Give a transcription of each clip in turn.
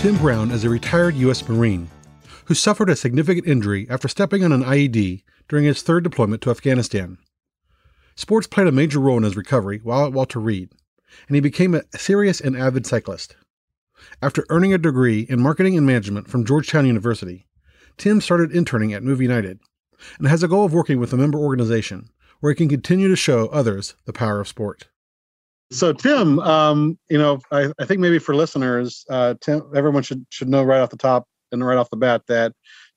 Tim Brown is a retired U.S. Marine who suffered a significant injury after stepping on an IED during his third deployment to Afghanistan. Sports played a major role in his recovery while at Walter Reed, and he became a serious and avid cyclist. After earning a degree in marketing and management from Georgetown University, Tim started interning at Move United and has a goal of working with a member organization where he can continue to show others the power of sport. So Tim, um, you know, I, I, think maybe for listeners, uh, Tim, everyone should should know right off the top and right off the bat that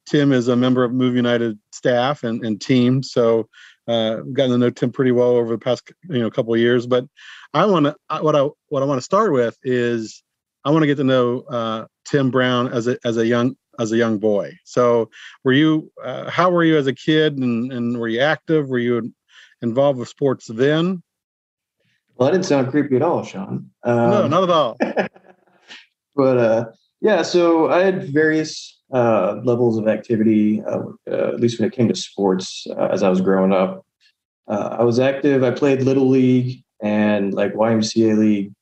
Tim is a member of Move United staff and, and team. So uh, gotten to know Tim pretty well over the past you know couple of years. But I want to what I what I want to start with is I want to get to know uh, Tim Brown as a as a young as a young boy. So were you uh, how were you as a kid and and were you active? Were you involved with sports then? Well, that didn't sound creepy at all, Sean. Um, no, not at all. but uh, yeah, so I had various uh, levels of activity, uh, uh at least when it came to sports uh, as I was growing up. Uh, I was active. I played little league and like YMCA league,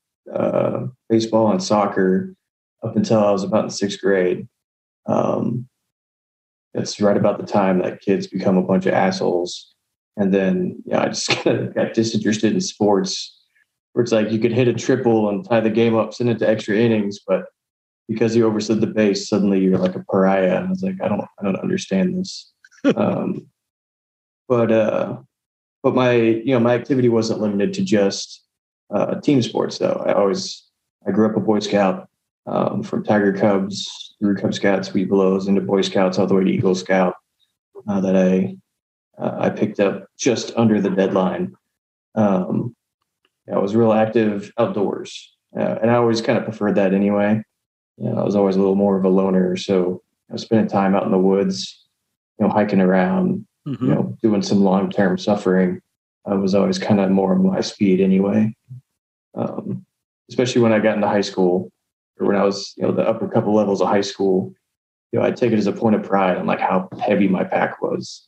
baseball and soccer up until I was about in sixth grade. Um, it's right about the time that kids become a bunch of assholes. And then, yeah, I just kind of got disinterested in sports where it's like you could hit a triple and tie the game up, send it to extra innings, but because you overstood the base, suddenly you're like a pariah. And I was like, I don't, I don't understand this. um, but, uh, but my, you know, my activity wasn't limited to just uh, team sports though. I always, I grew up a Boy Scout um, from Tiger Cubs through Cub Scouts, Webelos into Boy Scouts all the way to Eagle Scout uh, that I, uh, I picked up just under the deadline. Um, I was real active outdoors, uh, and I always kind of preferred that anyway. You know, I was always a little more of a loner, so I was spending time out in the woods, you know, hiking around, mm-hmm. you know, doing some long term suffering. I was always kind of more of my speed anyway. Um, especially when I got into high school, or when I was, you know, the upper couple levels of high school. You know, I take it as a point of pride on like how heavy my pack was,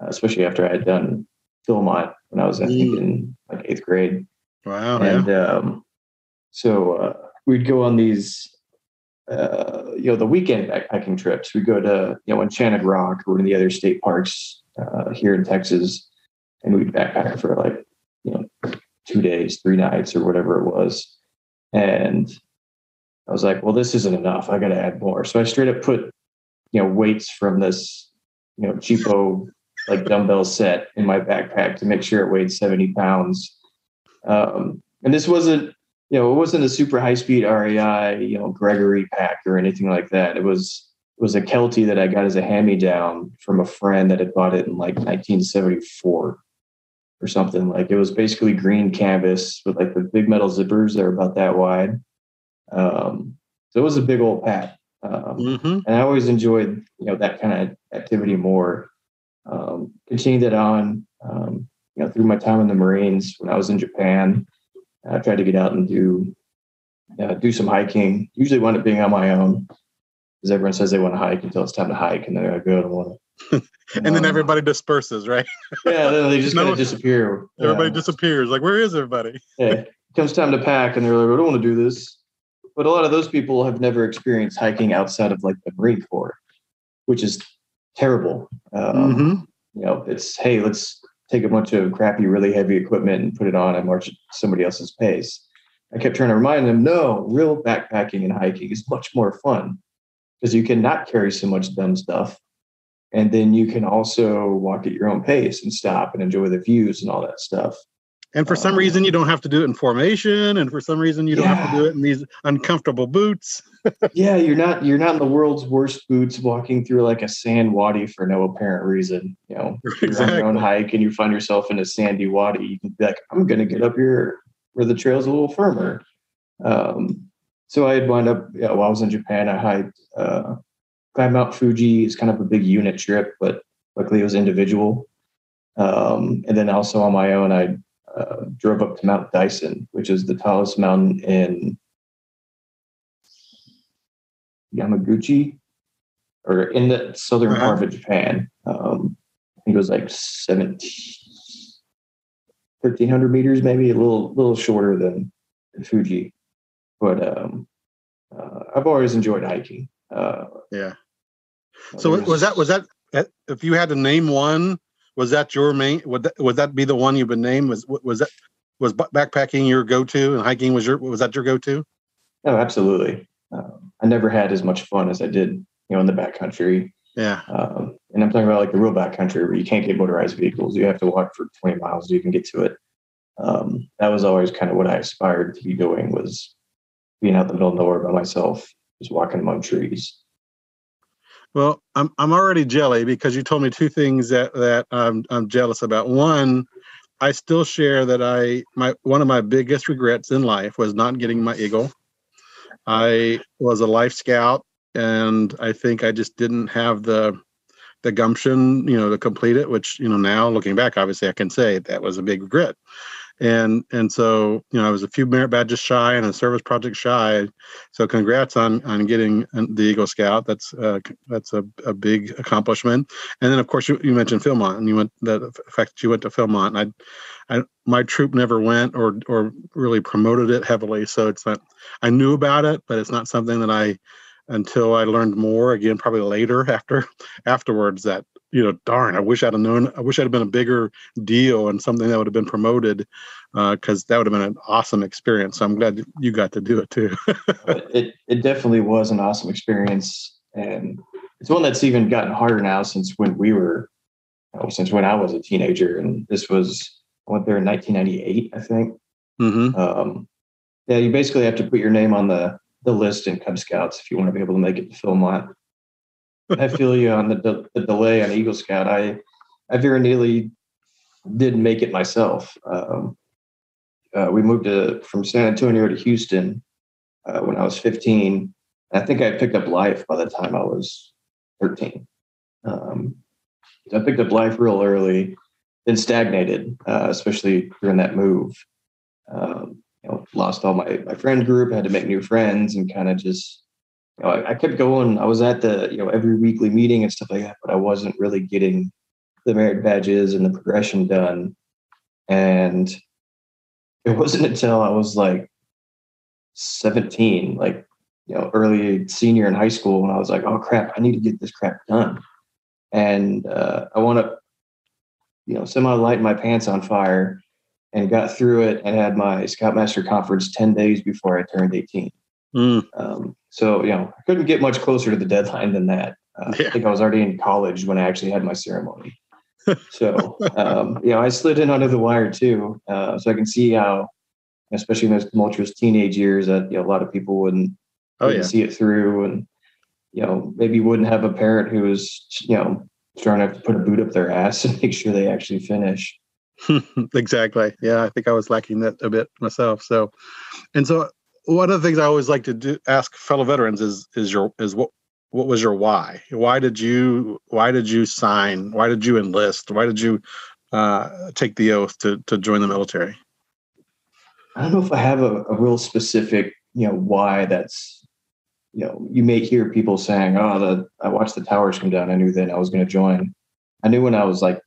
uh, especially after I had done Philmont when I was, I think, mm. in like eighth grade. Wow. And yeah. um, so uh, we'd go on these, uh, you know, the weekend backpacking trips. We'd go to, you know, Enchanted Rock or one of the other state parks uh, here in Texas. And we'd backpack for like, you know, two days, three nights or whatever it was. And I was like, well, this isn't enough. I got to add more. So I straight up put, you know, weights from this, you know, cheapo like dumbbell set in my backpack to make sure it weighed 70 pounds um, and this wasn't, you know, it wasn't a super high speed REI, you know, Gregory pack or anything like that. It was it was a Kelty that I got as a hand me down from a friend that had bought it in like 1974 or something. Like it was basically green canvas with like the big metal zippers that are about that wide. Um, so it was a big old pack. Um, mm-hmm. And I always enjoyed, you know, that kind of activity more. Um, continued it on. Um, you know, through my time in the Marines, when I was in Japan, I tried to get out and do uh, do some hiking. Usually, wound up being on my own because everyone says they want to hike until it's time to hike, and then they're like, "Good, I want to." and um, then everybody disperses, right? yeah, they just no, kind of disappear. Everybody yeah. disappears. Like, where is everybody? yeah, comes time to pack, and they're like, "I don't want to do this." But a lot of those people have never experienced hiking outside of like the Marine Corps, which is terrible. Um, mm-hmm. You know, it's hey, let's take a bunch of crappy, really heavy equipment and put it on and march at somebody else's pace. I kept trying to remind them, no, real backpacking and hiking is much more fun because you can not carry so much dumb stuff. And then you can also walk at your own pace and stop and enjoy the views and all that stuff. And for some reason, you don't have to do it in formation, and for some reason, you don't yeah. have to do it in these uncomfortable boots. yeah, you're not you're not in the world's worst boots walking through like a sand wadi for no apparent reason. You know, exactly. you're on your own hike and you find yourself in a sandy wadi. You can be like, I'm going to get up here where the trail's a little firmer. Um, so I had wound up. Yeah, while I was in Japan, I hiked uh, climbed Mount Fuji. It's kind of a big unit trip, but luckily it was individual. Um, and then also on my own, I uh, drove up to Mount Daisen, which is the tallest mountain in Yamaguchi, or in the southern uh-huh. part of Japan. Um, I think it was like 17, 1300 meters, maybe a little little shorter than Fuji. But um, uh, I've always enjoyed hiking. Uh, yeah. So was that was that if you had to name one, was that your main? Would that would that be the one you've been named? Was was that was backpacking your go to and hiking was your was that your go to? Oh, absolutely. Um, I never had as much fun as I did, you know, in the backcountry. Yeah. Um, and I'm talking about like the real backcountry where you can't get motorized vehicles. You have to walk for 20 miles to even get to it. Um, that was always kind of what I aspired to be doing was being out in the middle of nowhere by myself, just walking among trees. Well, I'm I'm already jelly because you told me two things that that I'm I'm jealous about. One, I still share that I my one of my biggest regrets in life was not getting my eagle. I was a life scout and I think I just didn't have the the gumption, you know, to complete it. Which you know now looking back, obviously I can say that was a big regret. And and so you know I was a few merit badges shy and a service project shy. So congrats on on getting the Eagle Scout. That's uh, that's a, a big accomplishment. And then of course you, you mentioned Philmont and you went the fact that you went to Philmont. And I I, my troop never went or or really promoted it heavily, so it's not. I knew about it, but it's not something that I until I learned more. Again, probably later after afterwards that you know, darn, I wish I'd have known. I wish I'd have been a bigger deal and something that would have been promoted because uh, that would have been an awesome experience. So I'm glad you got to do it too. it it definitely was an awesome experience, and it's one that's even gotten harder now since when we were, since when I was a teenager, and this was I went there in 1998, I think. Mm-hmm. Um, yeah, you basically have to put your name on the the list in Cub Scouts if you want to be able to make it to Philmont. I feel you on the, de- the delay on Eagle Scout. I I very nearly did make it myself. Um, uh, we moved to from San Antonio to Houston uh, when I was 15. I think I picked up life by the time I was 13. Um, I picked up life real early, then stagnated, uh, especially during that move. Um, you know, lost all my my friend group, had to make new friends, and kind of just you know, I, I, kept going. I was at the you know every weekly meeting and stuff like that, but I wasn't really getting the merit badges and the progression done. And it wasn't until I was like 17, like you know, early senior in high school, when I was like, oh crap, I need to get this crap done. And uh, I want to, you know, semi light my pants on fire and got through it and had my Scoutmaster conference 10 days before I turned 18. Mm. Um, so, you know, I couldn't get much closer to the deadline than that. Uh, yeah. I think I was already in college when I actually had my ceremony. so, um, you know, I slid in under the wire too. Uh, so I can see how, especially in those tumultuous teenage years, that you know, a lot of people wouldn't, oh, wouldn't yeah. see it through and, you know, maybe wouldn't have a parent who was, you know, trying to put a boot up their ass and make sure they actually finish. exactly. Yeah, I think I was lacking that a bit myself. So, and so one of the things I always like to do, ask fellow veterans is is your is what what was your why? Why did you why did you sign? Why did you enlist? Why did you uh, take the oath to to join the military? I don't know if I have a, a real specific you know why that's you know you may hear people saying oh the I watched the towers come down I knew then I was going to join. I knew when I was like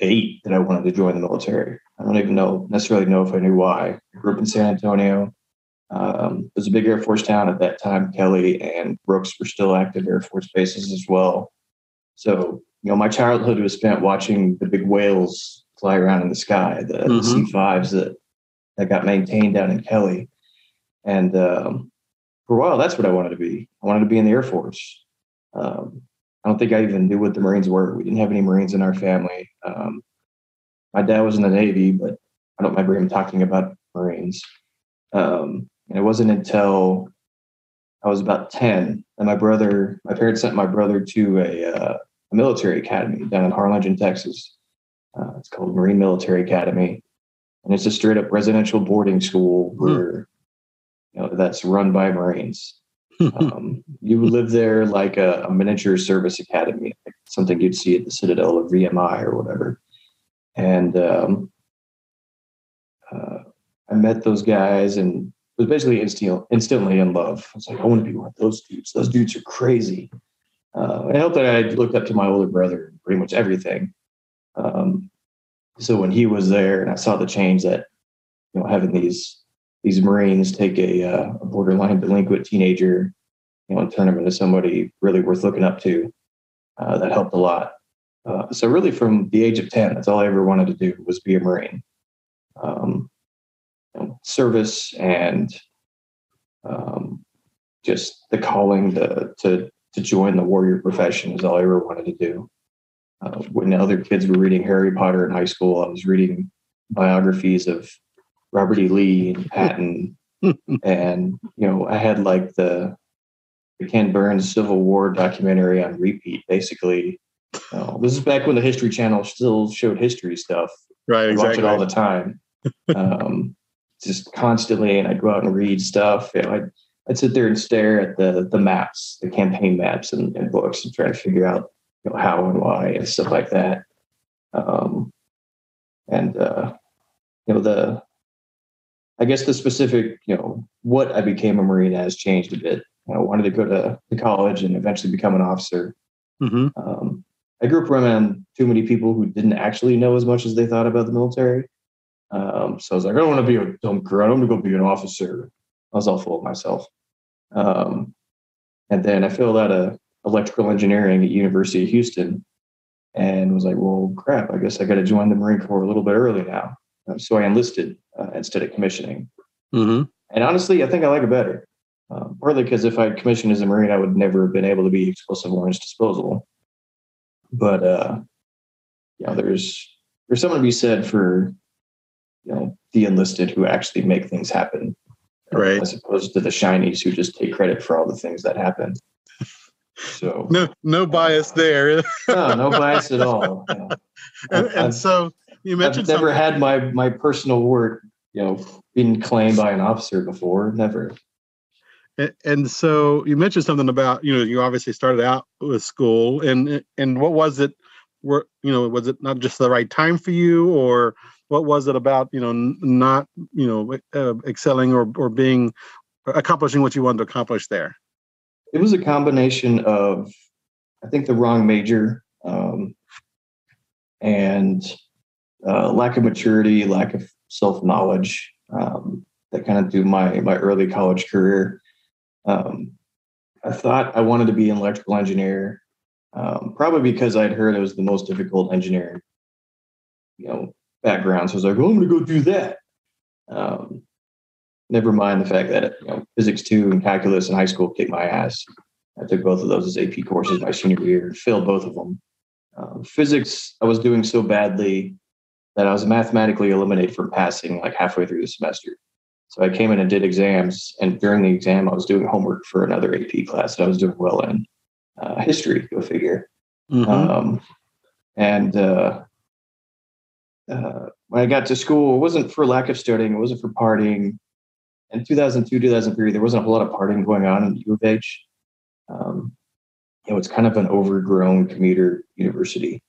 eight that I wanted to join the military. I don't even know necessarily know if I knew why. I grew up in San Antonio. Um, it was a big Air Force town at that time. Kelly and Brooks were still active Air Force bases as well. So, you know, my childhood was spent watching the big whales fly around in the sky, the mm-hmm. C5s that, that got maintained down in Kelly. And um, for a while, that's what I wanted to be. I wanted to be in the Air Force. Um, I don't think I even knew what the Marines were. We didn't have any Marines in our family. Um, my dad was in the Navy, but I don't remember him talking about Marines. Um, and it wasn't until I was about 10 that my brother, my parents sent my brother to a, uh, a military academy down in Harlingen, Texas. Uh, it's called Marine Military Academy. And it's a straight up residential boarding school hmm. where, you know, that's run by Marines. um, you live there like a, a, miniature service academy, like something you'd see at the Citadel of VMI or whatever. And um, uh, I met those guys and was basically instantly, instantly in love. I was like, I want to be one of those dudes. Those dudes are crazy. Uh, I hope that I looked up to my older brother in pretty much everything. Um, so when he was there and I saw the change that, you know, having these these Marines take a, uh, a borderline delinquent teenager, you know, and turn him into somebody really worth looking up to, uh, that helped a lot. Uh, so really, from the age of ten, that's all I ever wanted to do was be a Marine. Um, service and um, just the calling to, to to join the warrior profession is all I ever wanted to do. Uh, when other kids were reading Harry Potter in high school, I was reading biographies of Robert E. Lee and Patton, and you know, I had like the the Ken Burns Civil War documentary on repeat. Basically, uh, this is back when the History Channel still showed history stuff. Right, I exactly. Watch it all the time, um, just constantly, and I'd go out and read stuff. You know, I'd I'd sit there and stare at the the maps, the campaign maps and, and books, and try to figure out you know how and why and stuff like that. Um, and uh, you know the I guess the specific, you know, what I became a Marine has changed a bit. I wanted to go to, to college and eventually become an officer. Mm-hmm. Um, I grew up around too many people who didn't actually know as much as they thought about the military. Um, so I was like, I don't want to be a dumb. I don't want to go be an officer. I was all full of myself. Um, and then I filled out a electrical engineering at University of Houston and was like, well, crap, I guess I got to join the Marine Corps a little bit early now. Um, so I enlisted uh, instead of commissioning. Mm-hmm. And honestly, I think I like it better. Um, partly because if I'd commissioned as a Marine, I would never have been able to be explosive ordnance disposal. But uh, you know, there's there's something to be said for you know the enlisted who actually make things happen, right? As opposed to the shinies who just take credit for all the things that happen. So no, no bias there. no, no bias at all. Know, and, and so you mentioned I've never something. had my my personal work, you know, being claimed by an officer before. Never. And, and so you mentioned something about you know you obviously started out with school and and what was it? Were you know was it not just the right time for you or what was it about you know not you know uh, excelling or or being accomplishing what you wanted to accomplish there? It was a combination of I think the wrong major um, and uh, lack of maturity, lack of self knowledge um, that kind of do my my early college career. Um, I thought I wanted to be an electrical engineer, um, probably because I'd heard it was the most difficult engineering, you know, background. So I was like, well, I'm going to go do that. Um, never mind the fact that you know, physics two and calculus in high school kicked my ass. I took both of those as AP courses my senior year, and failed both of them. Um, physics, I was doing so badly that I was mathematically eliminated from passing like halfway through the semester. So I came in and did exams, and during the exam, I was doing homework for another AP class that I was doing well in. Uh, history, go figure. Mm-hmm. Um, and uh, uh, when I got to school, it wasn't for lack of studying, it wasn't for partying. In 2002, 2003, there wasn't a whole lot of partying going on in U of H. Um, you know, it's kind of an overgrown commuter university.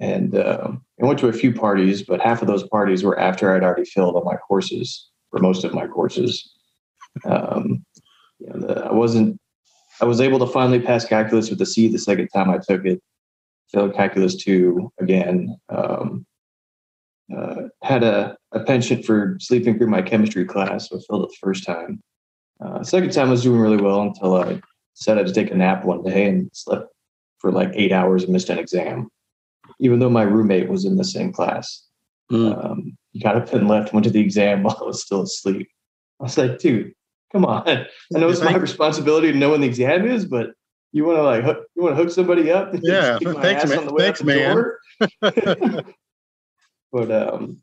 And um, I went to a few parties, but half of those parties were after I'd already filled all my courses for most of my courses. Um, you know, the, I wasn't, I was able to finally pass calculus with a C the second time I took it. Failed calculus two again. Um, uh, had a, a penchant for sleeping through my chemistry class, so I failed it the first time. Uh, second time I was doing really well until I decided to take a nap one day and slept for like eight hours and missed an exam even though my roommate was in the same class. Mm. Um, he got up and left, went to the exam while I was still asleep. I was like, dude, come on. I know it's my responsibility to know when the exam is, but you want to like hook, you want to hook somebody up? Yeah, thanks, man. Thanks, man. but um,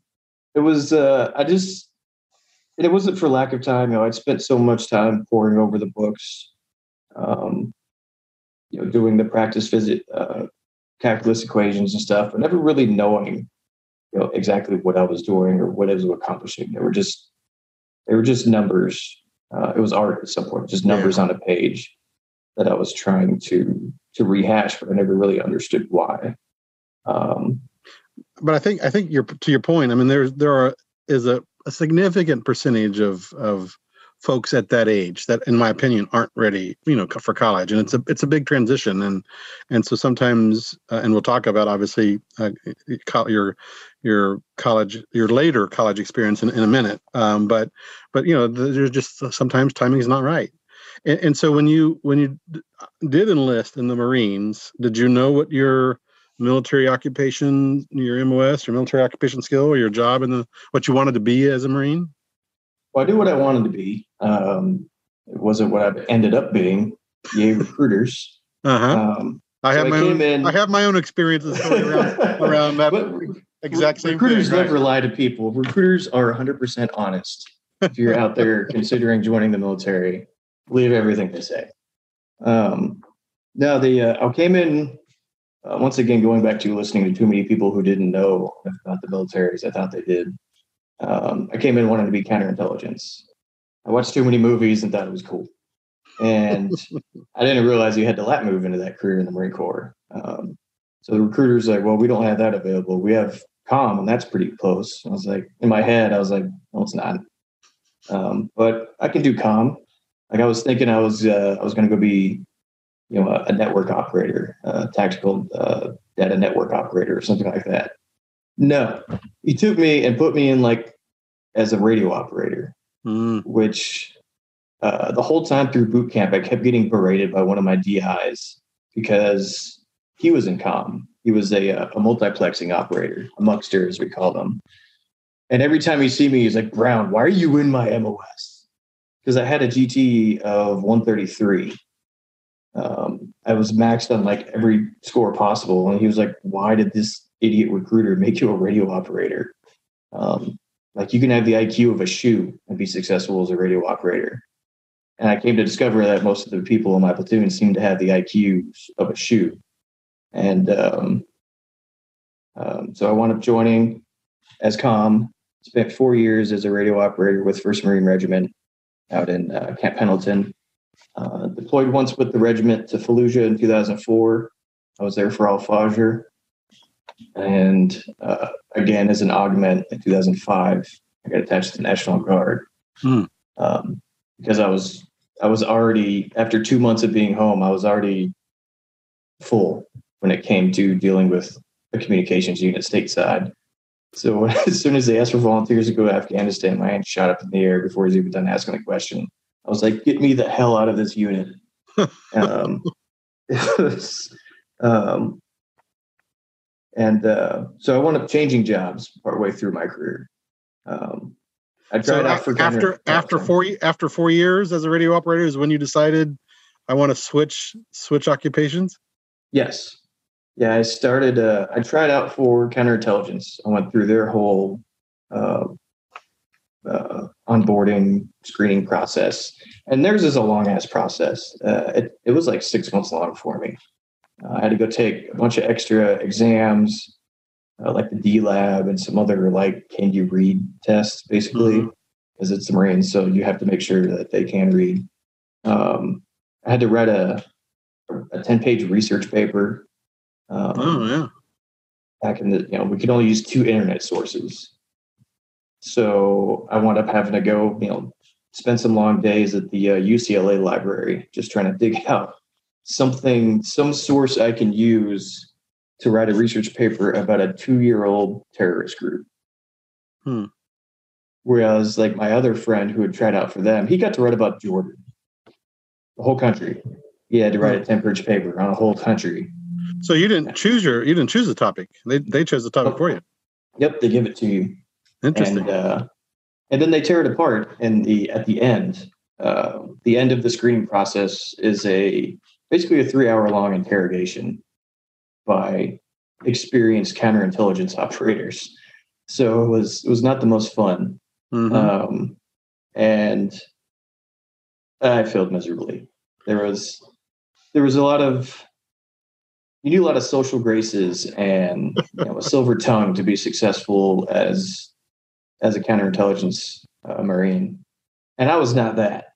it was uh, I just and it wasn't for lack of time. You know, I'd spent so much time poring over the books, um, you know, doing the practice visit uh, calculus equations and stuff, but never really knowing, you know, exactly what I was doing or what I was accomplishing. They were just they were just numbers Uh, it was art at some point, just numbers yeah. on a page that I was trying to to rehash, but I never really understood why. Um, but I think I think you're to your point. I mean, there there are is a, a significant percentage of of folks at that age that in my opinion aren't ready you know for college. And it's a it's a big transition. And and so sometimes uh, and we'll talk about obviously uh, your your college your later college experience in, in a minute. Um, but but you know there's just sometimes timing is not right. And, and so when you when you did enlist in the marines did you know what your military occupation your mos your military occupation skill or your job in the what you wanted to be as a marine well, I knew what I wanted to be. Um, it wasn't what I ended up being. Yay, recruiters. Uh-huh. Um, I have so my I own. In, I have my own experiences around, around that exact same. Recruiters thing, never right? lie to people. Recruiters are 100 percent honest. If you're out there considering joining the military, believe everything they say. Um, now, the uh, I came in uh, once again going back to listening to too many people who didn't know about the military as I thought they did. Um, I came in wanting to be counterintelligence. I watched too many movies and thought it was cool. And I didn't realize you had to lap move into that career in the Marine Corps. Um, so the recruiter's like, well, we don't have that available. We have com, and that's pretty close. I was like, in my head, I was like, no, it's not. Um, but I can do com. Like I was thinking, I was uh, I was going to go be, you know, a, a network operator, a tactical uh, data network operator, or something like that. No, he took me and put me in like as a radio operator, mm. which uh, the whole time through boot camp, I kept getting berated by one of my DIs because he was in com. He was a, uh, a multiplexing operator, a muckster, as we call them. And every time he see me, he's like, Brown, why are you in my MOS? Because I had a GT of 133. Um, I was maxed on like every score possible. And he was like, why did this idiot recruiter make you a radio operator. Um, like you can have the IQ of a shoe and be successful as a radio operator. And I came to discover that most of the people in my platoon seemed to have the IQ of a shoe. And um, um, so I wound up joining as com, spent four years as a radio operator with 1st Marine Regiment out in uh, Camp Pendleton. Uh, deployed once with the regiment to Fallujah in 2004. I was there for Al Fajr and uh, again as an augment in 2005 i got attached to the national guard hmm. um, because i was i was already after two months of being home i was already full when it came to dealing with the communications unit stateside so as soon as they asked for volunteers to go to afghanistan my hand shot up in the air before he's even done asking the question i was like get me the hell out of this unit um, was um, and uh, so I wound up changing jobs partway through my career. Um, I tried so out for after after four after four years as a radio operator is when you decided I want to switch switch occupations. Yes, yeah. I started. Uh, I tried out for counterintelligence. I went through their whole uh, uh, onboarding screening process, and theirs is a long ass process. Uh, it it was like six months long for me. Uh, I had to go take a bunch of extra exams, uh, like the DLAB and some other like can you read tests, basically, because mm-hmm. it's the Marines, so you have to make sure that they can read. Um, I had to write a a ten page research paper. Um, oh yeah. Back in the you know we could only use two internet sources, so I wound up having to go you know spend some long days at the uh, UCLA library just trying to dig out something, some source I can use to write a research paper about a two year old terrorist group. Hmm. Whereas, like my other friend who had tried out for them, he got to write about Jordan, the whole country. He had to write a 10 page paper on a whole country. So you didn't choose your, you didn't choose the topic. They, they chose the topic for you. Yep. They give it to you. Interesting. And, uh, and then they tear it apart. And the, at the end, uh, the end of the screening process is a basically a three hour long interrogation by experienced counterintelligence operators. So it was it was not the most fun, mm-hmm. um, and I failed miserably. There was there was a lot of you need a lot of social graces and you know, a silver tongue to be successful as as a counterintelligence uh, marine, and I was not that.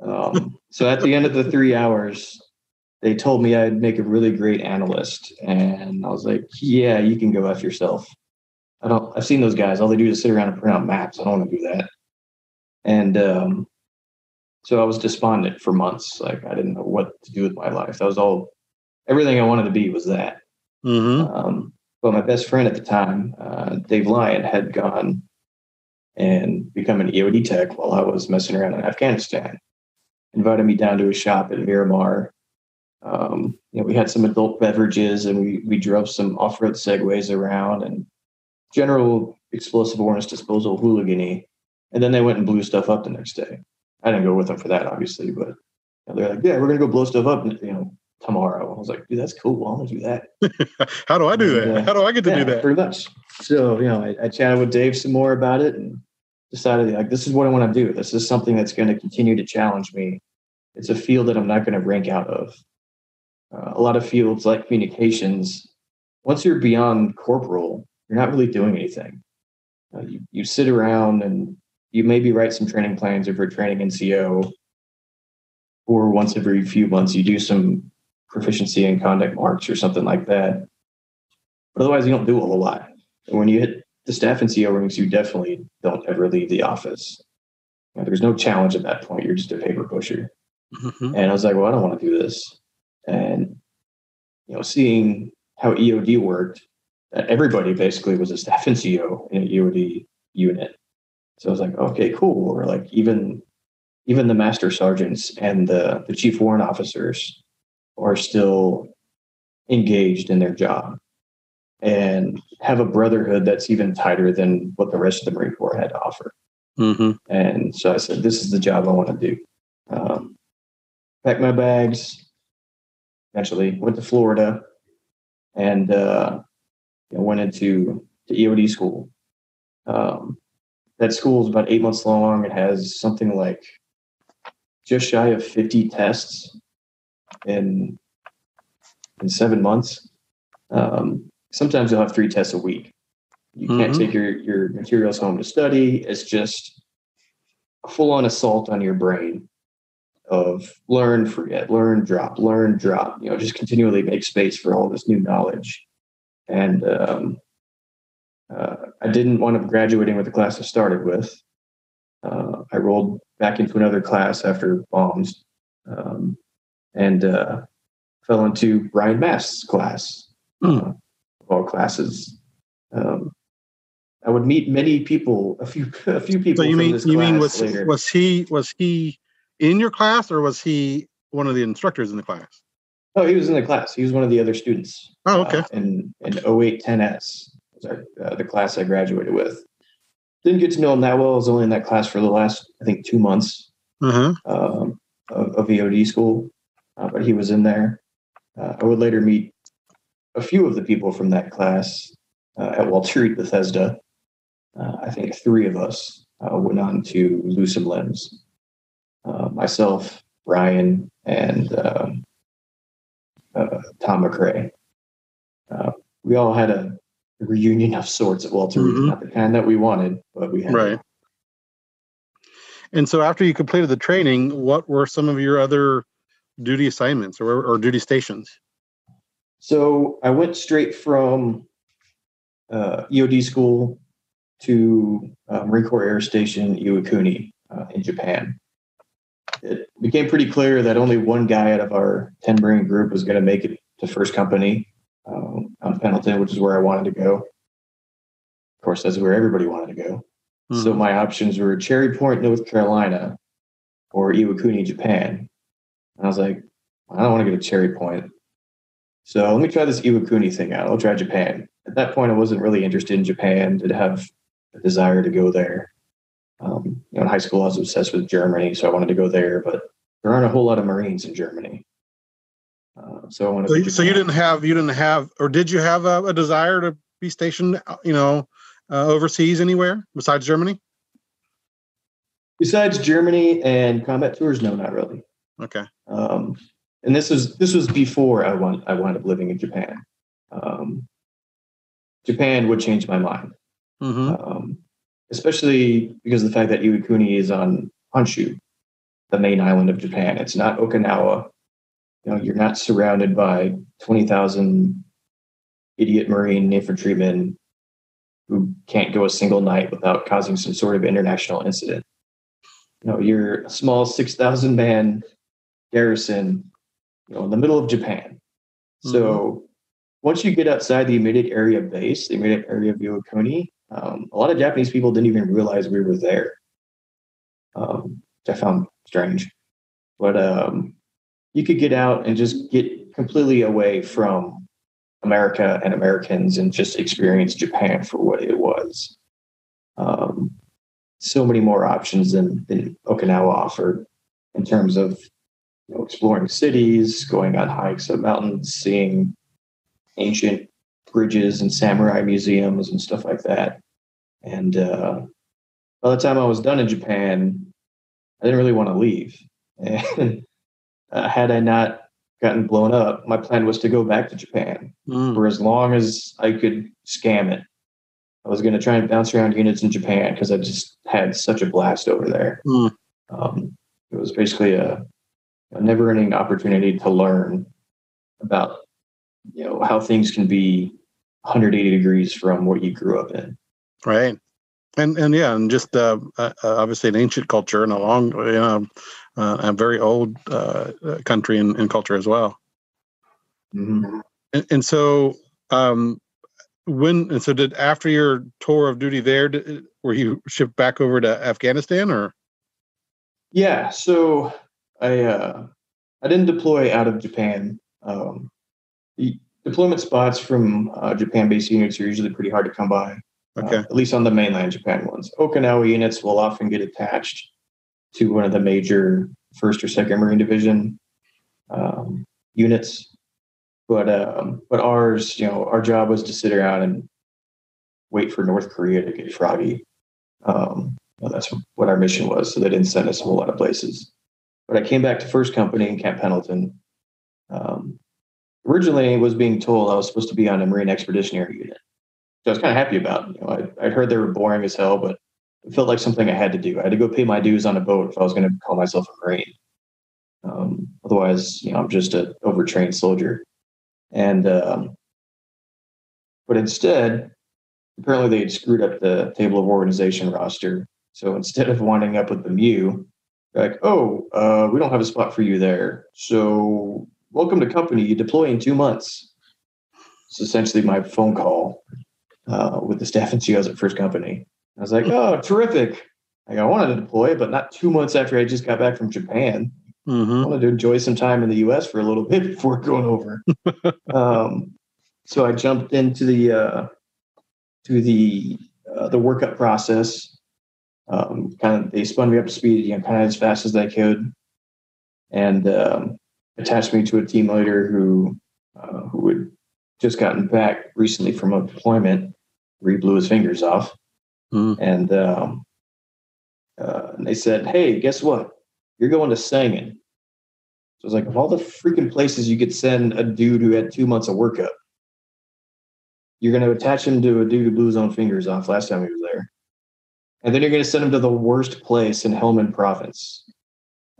Um, so at the end of the three hours, they told me I'd make a really great analyst, and I was like, "Yeah, you can go f yourself." I don't. I've seen those guys. All they do is sit around and print out maps. I don't want to do that. And um, so I was despondent for months. Like I didn't know what to do with my life. That was all. Everything I wanted to be was that. Mm-hmm. Um, but my best friend at the time, uh, Dave Lyon, had gone and become an EOD tech while I was messing around in Afghanistan. Invited me down to his shop at Miramar. Um, you know, we had some adult beverages and we we drove some off-road segways around and general explosive ordnance disposal hooligan And then they went and blew stuff up the next day. I didn't go with them for that, obviously, but you know, they're like, "Yeah, we're gonna go blow stuff up," you know, tomorrow. I was like, "Dude, that's cool. I want to do that." How do I do that? Uh, How do I get to yeah, do that? Pretty much. So, you know, I, I chatted with Dave some more about it and decided like this is what I want to do. This is something that's going to continue to challenge me. It's a field that I'm not going to rank out of. Uh, a lot of fields like communications, once you're beyond corporal, you're not really doing anything. Uh, you, you sit around and you maybe write some training plans if you're training NCO, or once every few months you do some proficiency in conduct marks or something like that. But otherwise, you don't do a whole lot. When you hit the staff NCO ranks, you definitely don't ever leave the office. You know, there's no challenge at that point. You're just a paper pusher. Mhm. And I was like, well, I don't want to do this. And you know, seeing how EOD worked, everybody basically was a staff NCO in an EOD unit. So I was like, okay, cool. Or like even even the master sergeants and the, the chief warrant officers are still engaged in their job and have a brotherhood that's even tighter than what the rest of the Marine Corps had to offer. Mhm. And so I said, this is the job I want to do. Um, packed my bags, eventually went to Florida and uh, you know, went into the EOD school. Um, that school is about eight months long. It has something like just shy of 50 tests in, in seven months. Um, sometimes you'll have three tests a week. You can't Mhm. take your, your materials home to study. It's just a full on assault on your brain of learn, forget, learn, drop, learn, drop. You know, just continually make space for all this new knowledge. And um, uh, I didn't want to graduating with the class I started with. Uh, I rolled back into another class after bombs, um, and uh, fell into Brian Mast's class. Hmm. Uh, classes, um, I would meet many people, a few, a few people. So you mean you mean was later. was he was he in your class or was he one of the instructors in the class? Oh, he was in the class. He was one of the other students. Oh, okay. Uh, in in 0810S was our, uh, the class I graduated with. Didn't get to know him that well. I was only in that class for the last, I think, two months Uh-huh. um, of, of EOD school, uh, but he was in there. Uh, I would later meet a few of the people from that class uh, at Walter Reed Bethesda. Uh, I think three of us uh, went on to lose some limbs. Myself, Ryan, and um, uh, Tom McRae. Uh, we all had a reunion of sorts at Walter Reed, Mhm. not the kind that we wanted, but we had. Right. And so after you completed the training, what were some of your other duty assignments or, or duty stations? So I went straight from uh, EOD school to uh, Marine Corps Air Station Iwakuni uh, in Japan. It became pretty clear that only one guy out of our 10 Marine group was going to make it to first company um, on Pendleton, which is where I wanted to go. Of course, that's where everybody wanted to go. So Mhm. my options were Cherry Point, North Carolina, or Iwakuni, Japan. And I was like, I don't want to go to Cherry Point. So let me try this Iwakuni thing out. I'll try Japan. At that point, I wasn't really interested in Japan. Did have a desire to go there. Um, you know, in high school, I was obsessed with Germany, so I wanted to go there. But there aren't a whole lot of Marines in Germany, uh, so I wanted. So, so you didn't have you didn't have or did you have a, a desire to be stationed uh, you know uh, overseas anywhere besides Germany? Besides Germany and combat tours, no, not really. Okay. Um, and this was this was before I went I wound up living in Japan. Um, Japan would change my mind, hmm um, especially because of the fact that Iwakuni is on Honshu, the main island of Japan. It's not Okinawa. You know, you're not surrounded by 20,000 idiot Marine infantrymen who can't go a single night without causing some sort of international incident. You know, you're a small 6,000 man garrison, you know, in the middle of Japan. Mm-hmm. So once you get outside the immediate area base, the immediate area of Iwakuni, um, a lot of Japanese people didn't even realize we were there, um, which I found strange. But um, you could get out and just get completely away from America and Americans and just experience Japan for what it was. Um, so many more options than, than Okinawa offered in terms of you know, exploring cities, going on hikes up mountains, seeing ancient bridges and samurai museums and stuff like that. And uh, by the time I was done in Japan, I didn't really want to leave. And uh, had I not gotten blown up, my plan was to go back to Japan mm. for as long as I could scam it. I was going to try and bounce around units in Japan because I just had such a blast over there. Mm. Um, it was basically a, a never-ending opportunity to learn about, you know, how things can be 180 degrees from what you grew up in. Right. And and yeah, and just uh, uh, obviously an ancient culture and a long, you know, uh, a very old uh, country and, and, culture as well. Mm-hmm. And, and, so, um, when and so did after your tour of duty there, did, were you shipped back over to Afghanistan or? Yeah, so I uh, I didn't deploy out of Japan. Um, deployment spots from uh, Japan-based units are usually pretty hard to come by. Uh, okay. Uh, at least on the mainland Japan ones. Okinawa units will often get attached to one of the major first or second Marine Division um, units. But um, but ours, you know, our job was to sit around and wait for North Korea to get froggy. Um, that's what our mission was. So they didn't send us a whole lot of places. But I came back to First Company in Camp Pendleton. Um, originally, I was being told I was supposed to be on a Marine Expeditionary Unit. So I was kind of happy about. You know, I, I'd heard they were boring as hell, but it felt like something I had to do. I had to go pay my dues on a boat if I was going to call myself a Marine. Um, otherwise, you know, I'm just an overtrained soldier. And um, but instead, apparently they had screwed up the table of organization roster. So instead of winding up with the MEU, like, oh, uh, we don't have a spot for you there. So welcome to company. You deploy in two months. It's essentially my phone call uh, with the staff NCOs at First Company. I was like, oh, terrific. Like I wanted to deploy, but not two months after I just got back from Japan. Mm-hmm. I wanted to enjoy some time in the U.S. for a little bit before going over. um, so I jumped into the uh, to the uh, the workup process. Um, kind of, they spun me up to speed, you know, kind of as fast as they could, and um, attached me to a team leader who uh, who had just gotten back recently from a deployment where he blew his fingers off. Mm. And, um, uh, and they said, "Hey, guess what? You're going to Sangin." So I was like, of all the freaking places you could send a dude who had two months of workup, you're going to attach him to a dude who blew his own fingers off last time he was there, and then you're going to send him to the worst place in Helmand Province.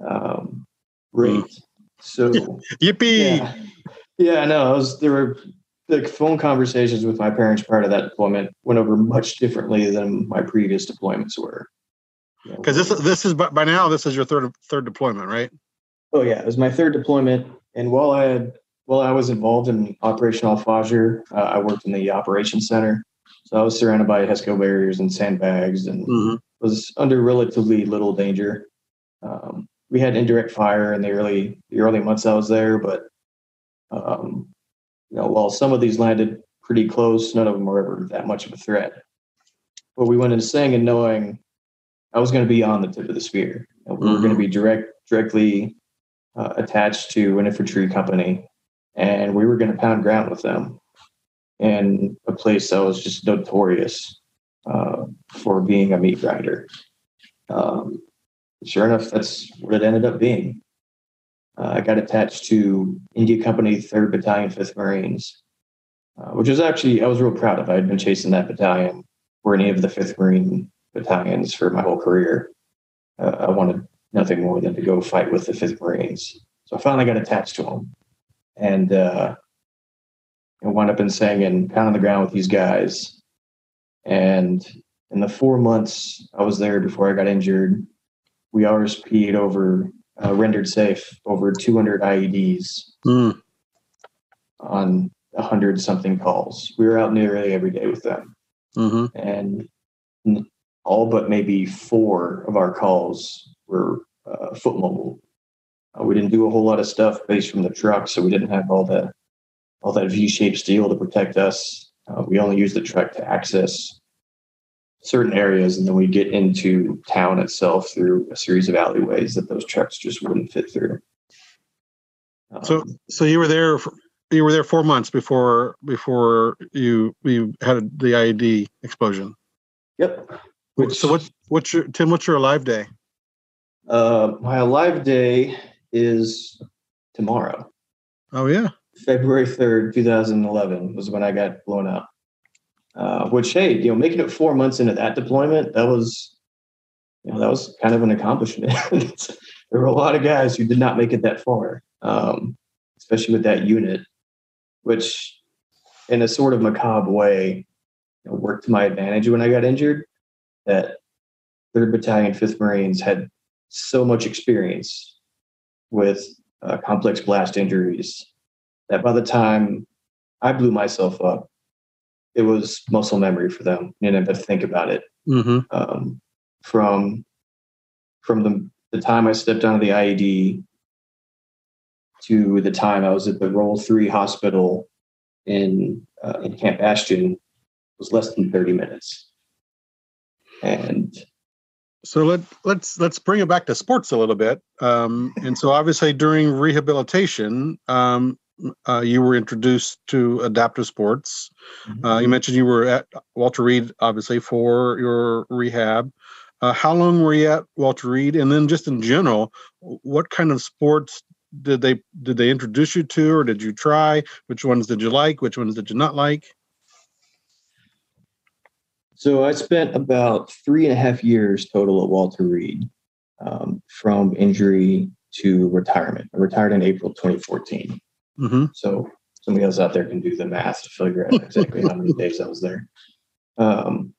Um, great. Mm. So yippee! Yeah, yeah, no, I was there were the phone conversations with my parents prior to that deployment went over much differently than my previous deployments were. Because this this is by now this is your third third deployment, right? Oh yeah, it was my third deployment, and while I had while I was involved in Operation Al Fajr, uh, I worked in the operations center, so I was surrounded by HESCO barriers and sandbags, and mm-hmm. was under relatively little danger. Um, we had indirect fire in the early the early months I was there, but um, you know, while some of these landed pretty close, none of them were ever that much of a threat. But we went into Sangin knowing I was going to be on the tip of the spear. we mm-hmm. were going to be direct, directly uh, attached to an infantry company, and we were going to pound ground with them in a place that was just notorious uh, for being a meat grinder. Um, sure enough, that's what it ended up being. Uh, I got attached to India Company 3rd Battalion, 5th Marines, uh, which was actually, I was real proud of. I had been chasing that battalion or any of the 5th Marine battalions for my whole career. Uh, I wanted nothing more than to go fight with the Fifth Marines. So I finally got attached to them, and I wound up in Sangin pound on the ground with these guys. And in the four months I was there before I got injured, we RSP'd over uh, rendered safe over 200 IEDs mm. on 100 something calls. We were out nearly every day with them. Mm-hmm. And all but maybe four of our calls were uh, foot mobile. Uh, we didn't do a whole lot of stuff based from the truck, so we didn't have all that all that V-shaped steel to protect us. Uh, we only use the truck to access certain areas, and then we get into town itself through a series of alleyways that those trucks just wouldn't fit through. Um, so, so you were there. For, you were there four months before before you you had the IED explosion. Yep. Which, so what's what's your Tim? What's your alive day? Uh, my alive day is tomorrow. Oh yeah. February third, two thousand eleven was when I got blown up. Uh, which hey, you know, making it four months into that deployment, that was, you know, that was kind of an accomplishment. there were a lot of guys who did not make it that far, um, especially with that unit, which, in a sort of macabre way, you know, worked to my advantage when I got injured. That Third Battalion, Fifth Marines had so much experience with uh, complex blast injuries that by the time I blew myself up, it was muscle memory for them. You didn't have to think about it. Mm-hmm. Um, from from the, the time I stepped onto the IED to the time I was at the Role Three Hospital in uh, in Camp Bastion was less than thirty minutes. And so let let's let's bring it back to sports a little bit. Um, and so obviously during rehabilitation, um, uh, you were introduced to adaptive sports. Mm-hmm. Uh, you mentioned you were at Walter Reed, obviously, for your rehab. Uh, how long were you at Walter Reed? And then, just in general, what kind of sports did they did they introduce you to, or did you try? Which ones did you like? Which ones did you not like? So I spent about three and a half years total at Walter Reed, um, from injury to retirement. I retired in April 2014. Mm-hmm. So somebody else out there can do the math to figure out exactly how many days I was there. Um,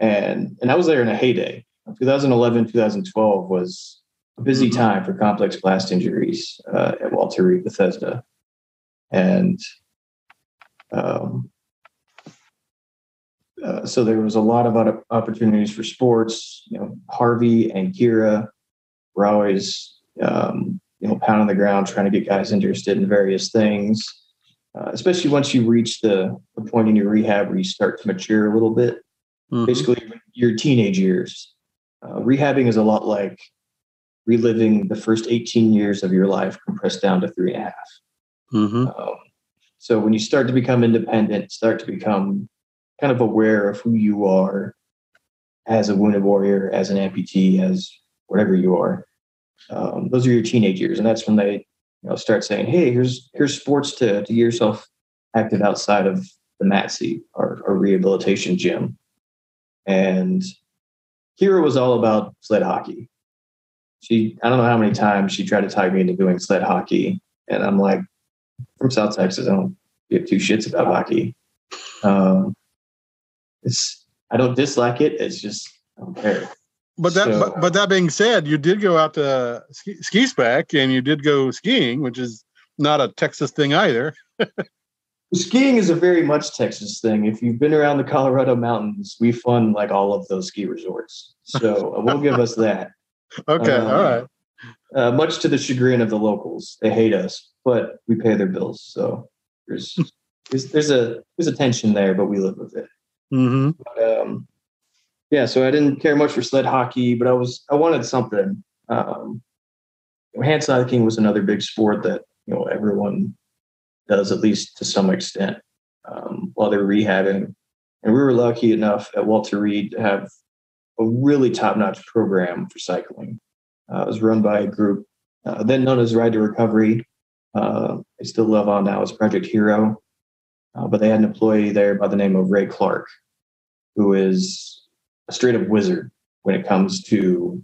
and and I was there in a heyday. 2011, 2012 was a busy mm-hmm. time for complex blast injuries uh, at Walter Reed Bethesda, and um, uh, so there was a lot of opportunities for sports. You know, Harvey and Kira were always um, you know, pound on the ground, trying to get guys interested in various things. Uh, especially once you reach the, the point in your rehab where you start to mature a little bit, mm-hmm. basically your teenage years. Uh, rehabbing is a lot like reliving the first 18 years of your life compressed down to three and a half. Mm-hmm. Um, so when you start to become independent, start to become kind of aware of who you are as a wounded warrior, as an amputee, as whatever you are, um, those are your teenage years, and that's when they you know start saying, "Hey, here's here's sports to to get yourself active outside of the MATC or, or rehabilitation gym." And Kira was all about sled hockey. She I don't know how many times she tried to talk me into doing sled hockey, and I'm like, from South Texas, I don't give two shits about hockey. Um, it's I don't dislike it. It's just I don't care. But that, so, but, but, that being said, you did go out to ski, ski spec and you did go skiing, which is not a Texas thing either. skiing is a very much Texas thing. If you've been around the Colorado mountains, we fund like all of those ski resorts. So we'll give us that. Okay, um, all right. Uh, much to the chagrin of the locals, they hate us, but we pay their bills. So there's there's, there's a there's a tension there, but we live with it. Mm-hmm. But, um, yeah, so I didn't care much for sled hockey, but I was I wanted something. Um, hand cycling was another big sport that you know everyone does at least to some extent um, while they're rehabbing. And we were lucky enough at Walter Reed to have a really top-notch program for cycling. Uh, it was run by a group uh, then known as Ride to Recovery. Uh, they still love on now as Project Hero, uh, but they had an employee there by the name of Ray Clark, who is a straight up wizard when it comes to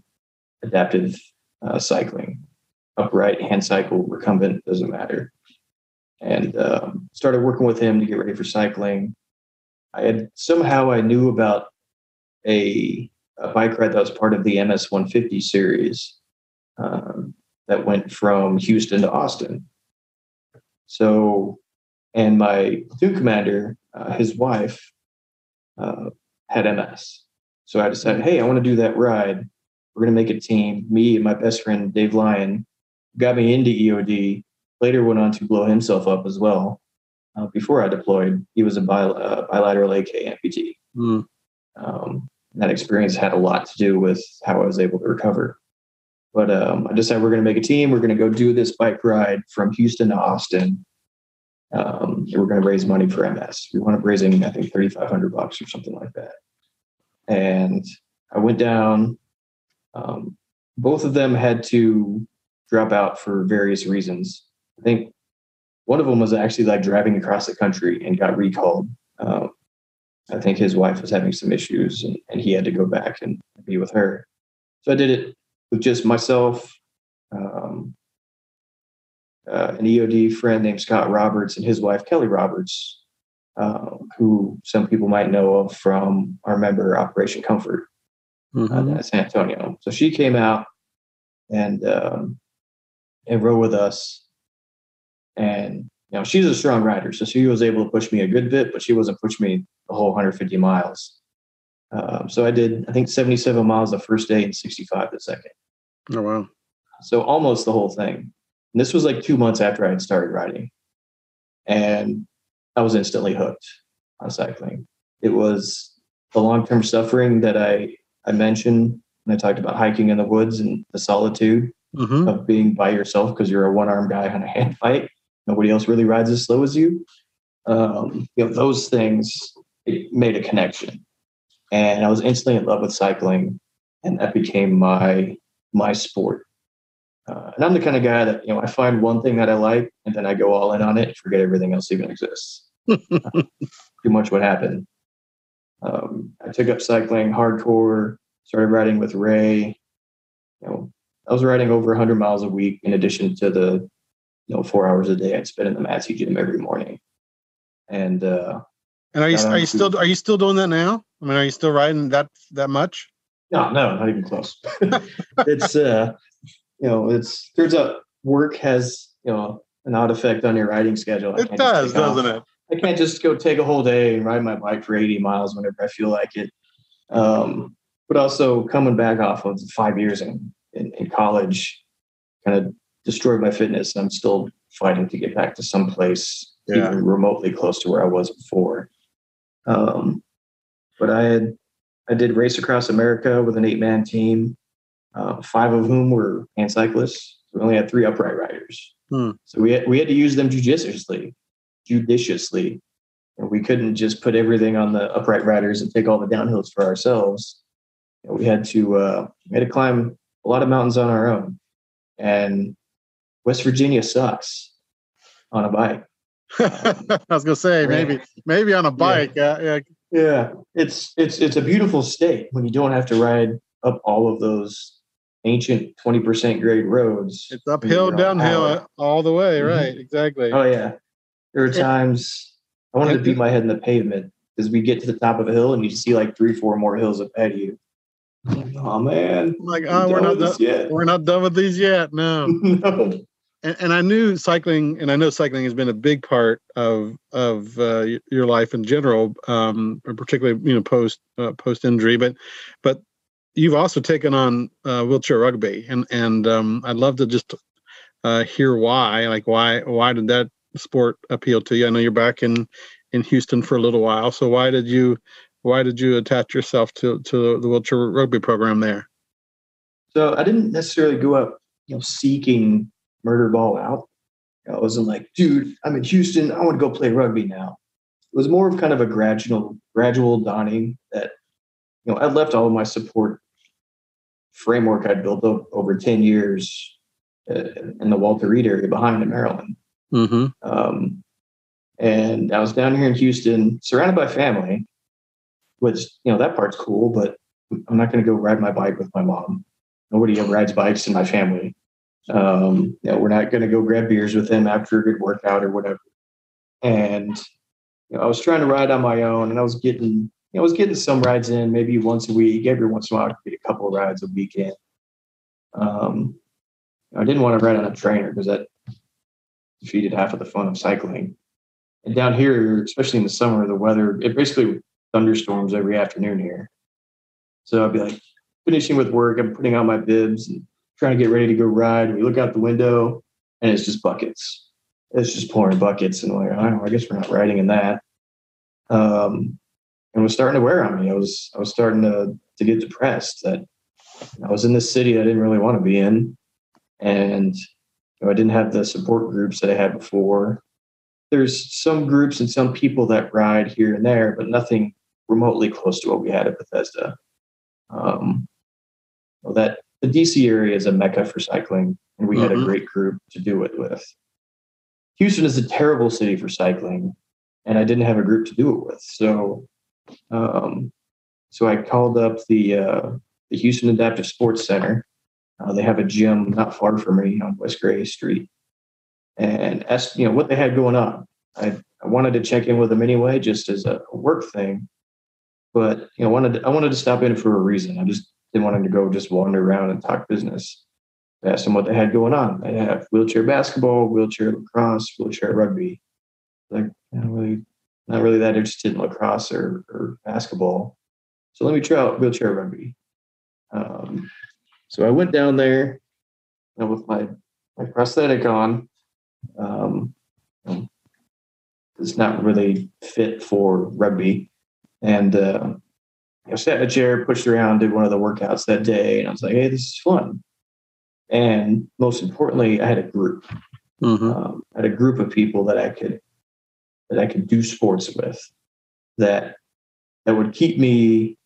adaptive uh, cycling, upright, hand cycle, recumbent, doesn't matter. And um, started working with him to get ready for cycling. I had somehow I knew about a, a bike ride that was part of the MS 150 series um, that went from Houston to Austin. So, and my platoon commander, uh, his wife, uh, had MS. So I decided, hey, I want to do that ride. We're going to make a team. Me and my best friend, Dave Lyon, got me into EOD, later went on to blow himself up as well. Uh, before I deployed, he was a bil- uh, bilateral AK amputee. Mm. Um, that experience had a lot to do with how I was able to recover. But um, I decided we're going to make a team. We're going to go do this bike ride from Houston to Austin. Um, we're going to raise money for MS. We wound up raising, I think, thirty five hundred bucks or something like that. And I went down. Um, both of them had to drop out for various reasons. I think one of them was actually like driving across the country and got recalled. Um, I think his wife was having some issues and, and he had to go back and be with her. So I did it with just myself, um, uh, an EOD friend named Scott Roberts and his wife, Kelly Roberts, uh, who some people might know of from our member Operation Comfort mm-hmm. uh, at San Antonio. So she came out and um, and rode with us. And you know, she's a strong rider, so she was able to push me a good bit, but she wasn't pushing me the whole 150 miles. Um, so I did, I think, 77 miles the first day and 65 the second. Oh wow! So almost the whole thing. And this was like two months after I had started riding, and I was instantly hooked on cycling. It was the long-term suffering that I I mentioned when I talked about hiking in the woods and the solitude mm-hmm. of being by yourself because you're a one-armed guy on a hand fight. Nobody else really rides as slow as you. Um, you know those things made a connection and I was instantly in love with cycling, and that became my my sport. Uh, and I'm the kind of guy that you know I find one thing that I like, and then I go all in on it, and forget everything else even exists. pretty much what happened. Um, I took up cycling hardcore, started riding with Ray. You know, I was riding over 100 miles a week in addition to the you know four hours a day I'd spend in the MATC gym every morning. And uh, and are you are you still are you still doing that now? I mean, are you still riding that that much? No, no, not even close. it's uh, you know, it's turns out work has you know an odd effect on your riding schedule. it does, doesn't off. it? I can't just go take a whole day and ride my bike for 80 miles whenever I feel like it. Um, but also coming back off of five years in, in, in college kind of destroyed my fitness. And I'm still fighting to get back to some place yeah. even remotely close to where I was before. Um, but I had I did race across America with an eight man team, uh, five of whom were hand cyclists. We only had three upright riders, hmm. so we had, we had to use them judiciously, judiciously, and we couldn't just put everything on the upright riders and take all the downhills for ourselves. You know, we had to uh, we had to climb a lot of mountains on our own, and West Virginia sucks on a bike. I was gonna say maybe maybe on a bike. Yeah. yeah. yeah, It's it's it's a beautiful state when you don't have to ride up all of those ancient twenty percent grade roads. It's uphill, downhill, all the way. Mm-hmm. Right, exactly. Oh yeah. There are times I wanted to beat my head in the pavement because we get to the top of a hill and you see like three, four more hills ahead of you. Oh man! Like, oh, we're not done. Yet. We're not done with these yet. No. no and, and, I knew cycling, and I know cycling has been a big part of of uh, your life in general, um, particularly you know post uh, post injury. But but you've also taken on uh, wheelchair rugby, and and um, I'd love to just uh, hear why. Like why why did that sport appeal to you? I know you're back in in Houston for a little while, so why did you why did you attach yourself to to the wheelchair rugby program there? So I didn't necessarily go up, you know, seeking murder ball out. I wasn't like, dude, I'm in Houston. I want to go play rugby now. It was more of kind of a gradual, gradual dawning that, you know, I left all of my support framework I'd built up over 10 years uh, in the Walter Reed area behind in Maryland. Mm-hmm. Um, and I was down here in Houston, surrounded by family, which, you know, that part's cool, but I'm not going to go ride my bike with my mom. nobody ever rides bikes in my family. Um, you know, we're not going to go grab beers with them after a good workout or whatever. And you know, I was trying to ride on my own, and I was getting, you know, I was getting some rides in, maybe once a week. Every once in a while, I could get a couple of rides a weekend. Um, I didn't want to ride on a trainer because that defeated half of the fun of cycling. And down here, especially in the summer, the weather it basically thunderstorms every afternoon here. So I'd be like finishing with work, I'm putting on my bibs and trying to get ready to go ride. We look out the window and it's just buckets. It's just pouring buckets, and I'm like, oh, I guess we're not riding in that. Um, and it was starting to wear on me. I was I was starting to to get depressed that I was in this city I didn't really want to be in, and you know, I didn't have the support groups that I had before. There's some groups and some people that ride here and there, but nothing remotely close to what we had at Bethesda. Um, well, that the DC area is a mecca for cycling, and we mm-hmm. had a mm-hmm. great group to do it with. Houston is a terrible city for cycling, and I didn't have a group to do it with. So, um, so I called up the uh, the Houston Adaptive Sports Center. Uh, they have a gym not far from me on West Gray Street, and asked you know what they had going on. I, I wanted to check in with them anyway, just as a work thing. But you know, wanted to, I wanted to stop in for a reason. I just didn't want to go just wander around and talk business. I asked them what they had going on. They have wheelchair basketball, wheelchair lacrosse, wheelchair rugby. Like, i'm not really, not really that interested in lacrosse or, or basketball. So let me try out wheelchair rugby. Um, so I went down there with my my prosthetic on. Um, it's not really fit for rugby, and uh, I sat in a chair, pushed around, did one of the workouts that day, and I was like, "Hey, this is fun." And most importantly, I had a group. Mm-hmm. Um, I had a group of people that I could that I could do sports with that that would keep me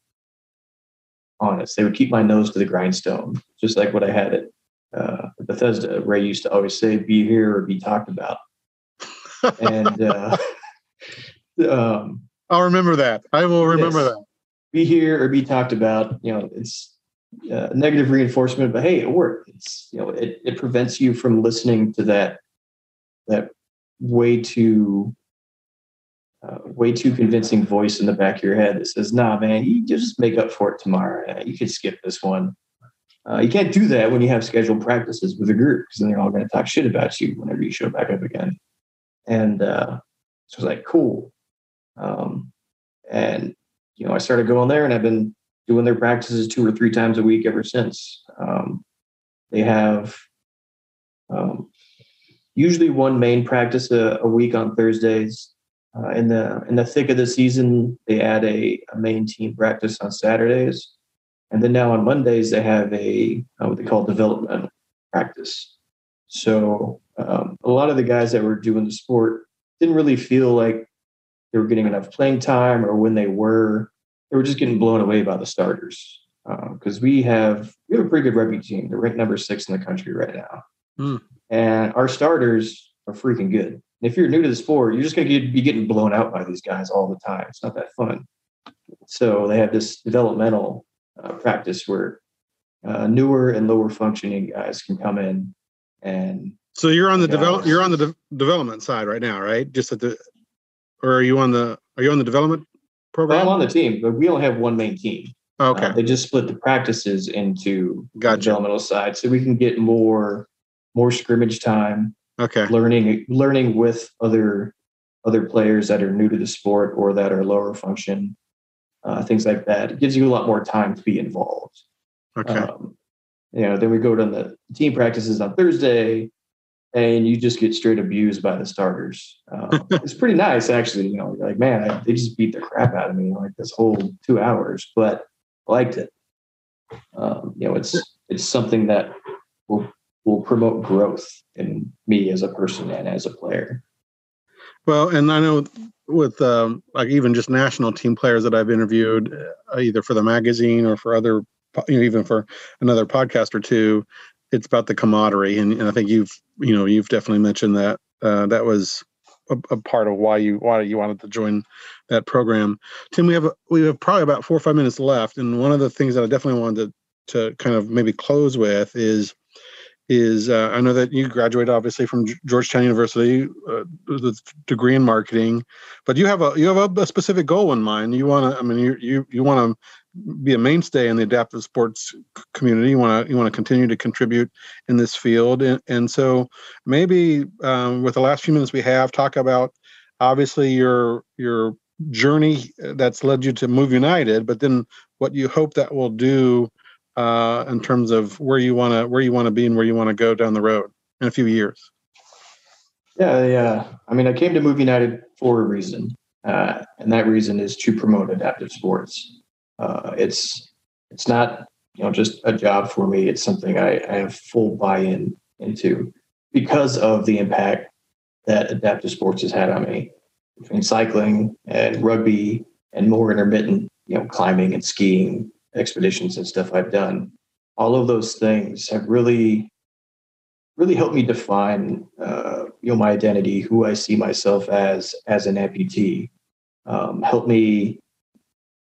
honest. They would keep my nose to the grindstone, just like what I had at, uh, Bethesda. Ray used to always say, "Be here or be talked about." and uh, um, I'll remember that. I will remember that. Be here or be talked about. You know, it's uh, negative reinforcement, but hey, it worked. It's you know, it it prevents you from listening to that that way too uh, way too convincing voice in the back of your head that says, "Nah, man, you just make up for it tomorrow. You can skip this one." Uh, you can't do that when you have scheduled practices with a group because then they're all going to talk shit about you whenever you show back up again. And uh, so I was like, cool. Um, and you know, I started going there, and I've been doing their practices two or three times a week ever since. Um, they have um, usually one main practice a, a week on Thursdays. Uh, in the in the thick of the season, they add a, a, main team practice on Saturdays, and then now on Mondays they have a uh, what they call development practice. So um, a lot of the guys that were doing the sport didn't really feel like they were getting enough playing time, or when they were, they were just getting blown away by the starters. Because uh, we have we have a pretty good rugby team. They're ranked number six in the country right now, mm. and our starters are freaking good. And if you're new to the sport, you're just going to be getting blown out by these guys all the time. It's not that fun. So they have this developmental uh, practice where uh, newer and lower functioning guys can come in and. So you're on the develop. You're on the de- development side right now, right? Just at the, or are you on the? Are you on the development program? I'm on the team, but we only have one main team. Okay. Uh, they just split the practices into gotcha. the developmental side, so we can get more more scrimmage time. Okay. Learning learning with other other players that are new to the sport or that are lower function, uh, things like that. It gives you a lot more time to be involved. Okay. Um, you know, then we go to the team practices on Thursday, and you just get straight abused by the starters. Um, it's pretty nice, actually. You know, like man, I, they just beat the crap out of me like this whole two hours, but I liked it. Um, you know, it's it's something that will promote growth in me as a person and as a player. Well, and I know with um, like even just national team players that I've interviewed, uh, either for the magazine or for other, you know, even for another podcast or two, it's about the camaraderie, and, and I think you've you know you've definitely mentioned that uh, that was a, a, part of why you why you wanted to join that program. Tim, we have we have probably about four or five minutes left, and one of the things that I definitely wanted to to kind of maybe close with is is uh, I know that you graduated obviously from Georgetown University uh, with a degree in marketing, but you have a you have a, a specific goal in mind. You want to I mean you you you want to be a mainstay in the adaptive sports community. You want to you want to continue to contribute in this field, and, and so maybe um, with the last few minutes we have, talk about obviously your your journey that's led you to Move United, but then what you hope that will do uh, in terms of where you want to where you want to be and where you want to go down the road in a few years. Yeah, yeah. I mean, I came to Move United for a reason, uh, and that reason is to promote adaptive sports. Uh, it's it's not you know just a job for me. It's something I, I have full buy-in into because of the impact that adaptive sports has had on me between cycling and rugby and more intermittent, you know, climbing and skiing expeditions and stuff I've done. All of those things have really, really helped me define, uh, you know, my identity, who I see myself as as an amputee. Um, me,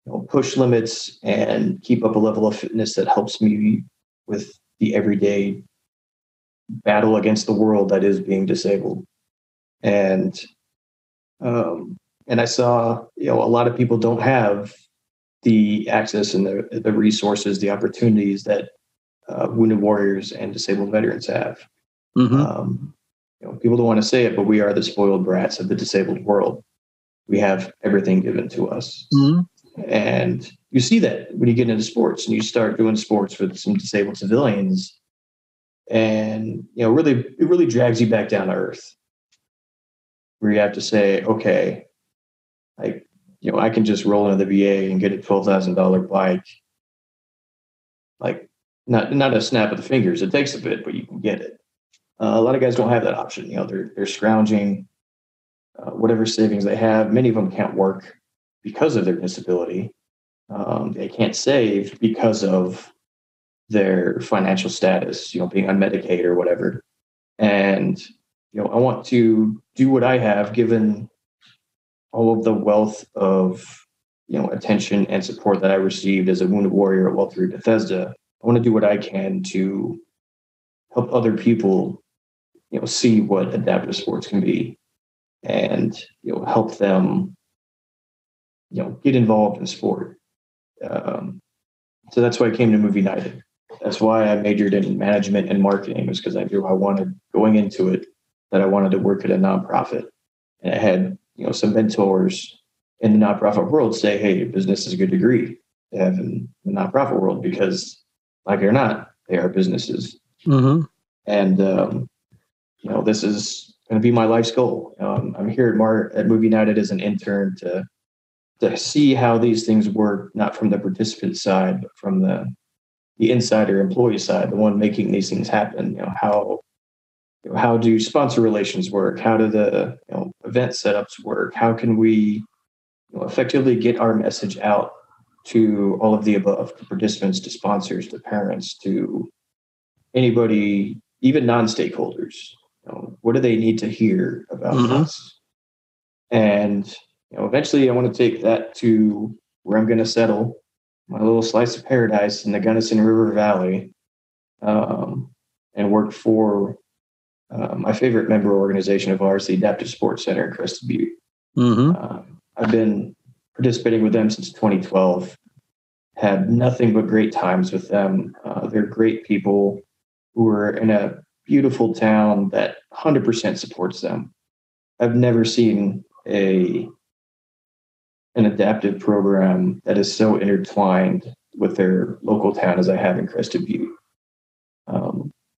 you know, push limits and keep up a level of fitness that helps me with the everyday battle against the world that is being disabled. And um, and I saw, you know, a lot of people don't have the access and the, the resources, the opportunities that uh, wounded warriors and disabled veterans have. Mm-hmm. Um, you know, people don't want to say it, but we are the spoiled brats of the disabled world. We have everything given to us. Mm-hmm. And you see that when you get into sports and you start doing sports with some disabled civilians. And, you know, really, it really drags you back down to earth where you have to say, okay, like you know, I can just roll into the VA and get a twelve thousand dollar bike. Like not not a snap of the fingers. It takes a bit, but you can get it. Uh, a lot of guys don't have that option. You know, they're they're scrounging uh, whatever savings they have. Many of them can't work because of their disability. Um, they can't save because of their financial status. You know, being on Medicaid or whatever. And you know, I want to do what I have given all of the wealth of you know attention and support that I received as a wounded warrior at Walter Reed Bethesda, I want to do what I can to help other people, you know, see what adaptive sports can be, and you know, help them, you know, get involved in sport. Um, so that's why I came to Move United. That's why I majored in management and marketing, was because I knew I wanted going into it that I wanted to work at a nonprofit, and I had you know some mentors in the nonprofit world say, "Hey, business is a good degree to have in the nonprofit world because, like it or not, they are businesses." Mm-hmm. And um, you know, this is going to be my life's goal. Um, I'm here at Mar at Move United as an intern to to see how these things work, not from the participant side, but from the the insider employee side, the one making these things happen. You know how how do sponsor relations work? How do the you know, event setups work? How can we you know, effectively get our message out to all of the above, to participants, to sponsors, to parents, to anybody, even non-stakeholders? You know, what do they need to hear about mm-hmm. us? And you know, eventually, I want to take that to where I'm going to settle my little slice of paradise in the Gunnison River Valley, um, and work for uh, my favorite member organization of ours, the Adaptive Sports Center in Crested Butte. Mm-hmm. Uh, I've been participating with them since 2012. Had nothing but great times with them. Uh, they're great people who are in a beautiful town that 100% supports them. I've never seen a an adaptive program that is so intertwined with their local town as I have in Crested Butte.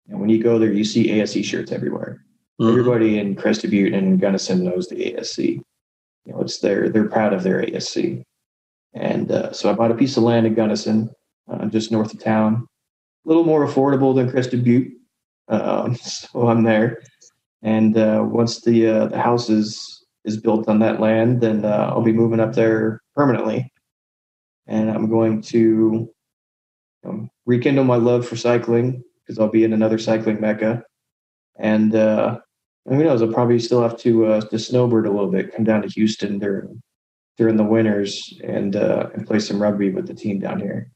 And when you go there, you see ASC shirts everywhere. Mm-hmm. Everybody in Crested Butte and Gunnison knows the ASC. You know, it's their they're proud of their ASC. And uh, so I bought a piece of land in Gunnison, uh, just north of town, a little more affordable than Crested Butte. Um, so I'm there. And uh, once the uh, the house is is built on that land, then uh, I'll be moving up there permanently. And I'm going to um, rekindle my love for cycling because I'll be in another cycling mecca. And uh, who knows? I'll probably still have to uh, to snowbird a little bit, come down to Houston during during the winters, and uh, and play some rugby with the team down here.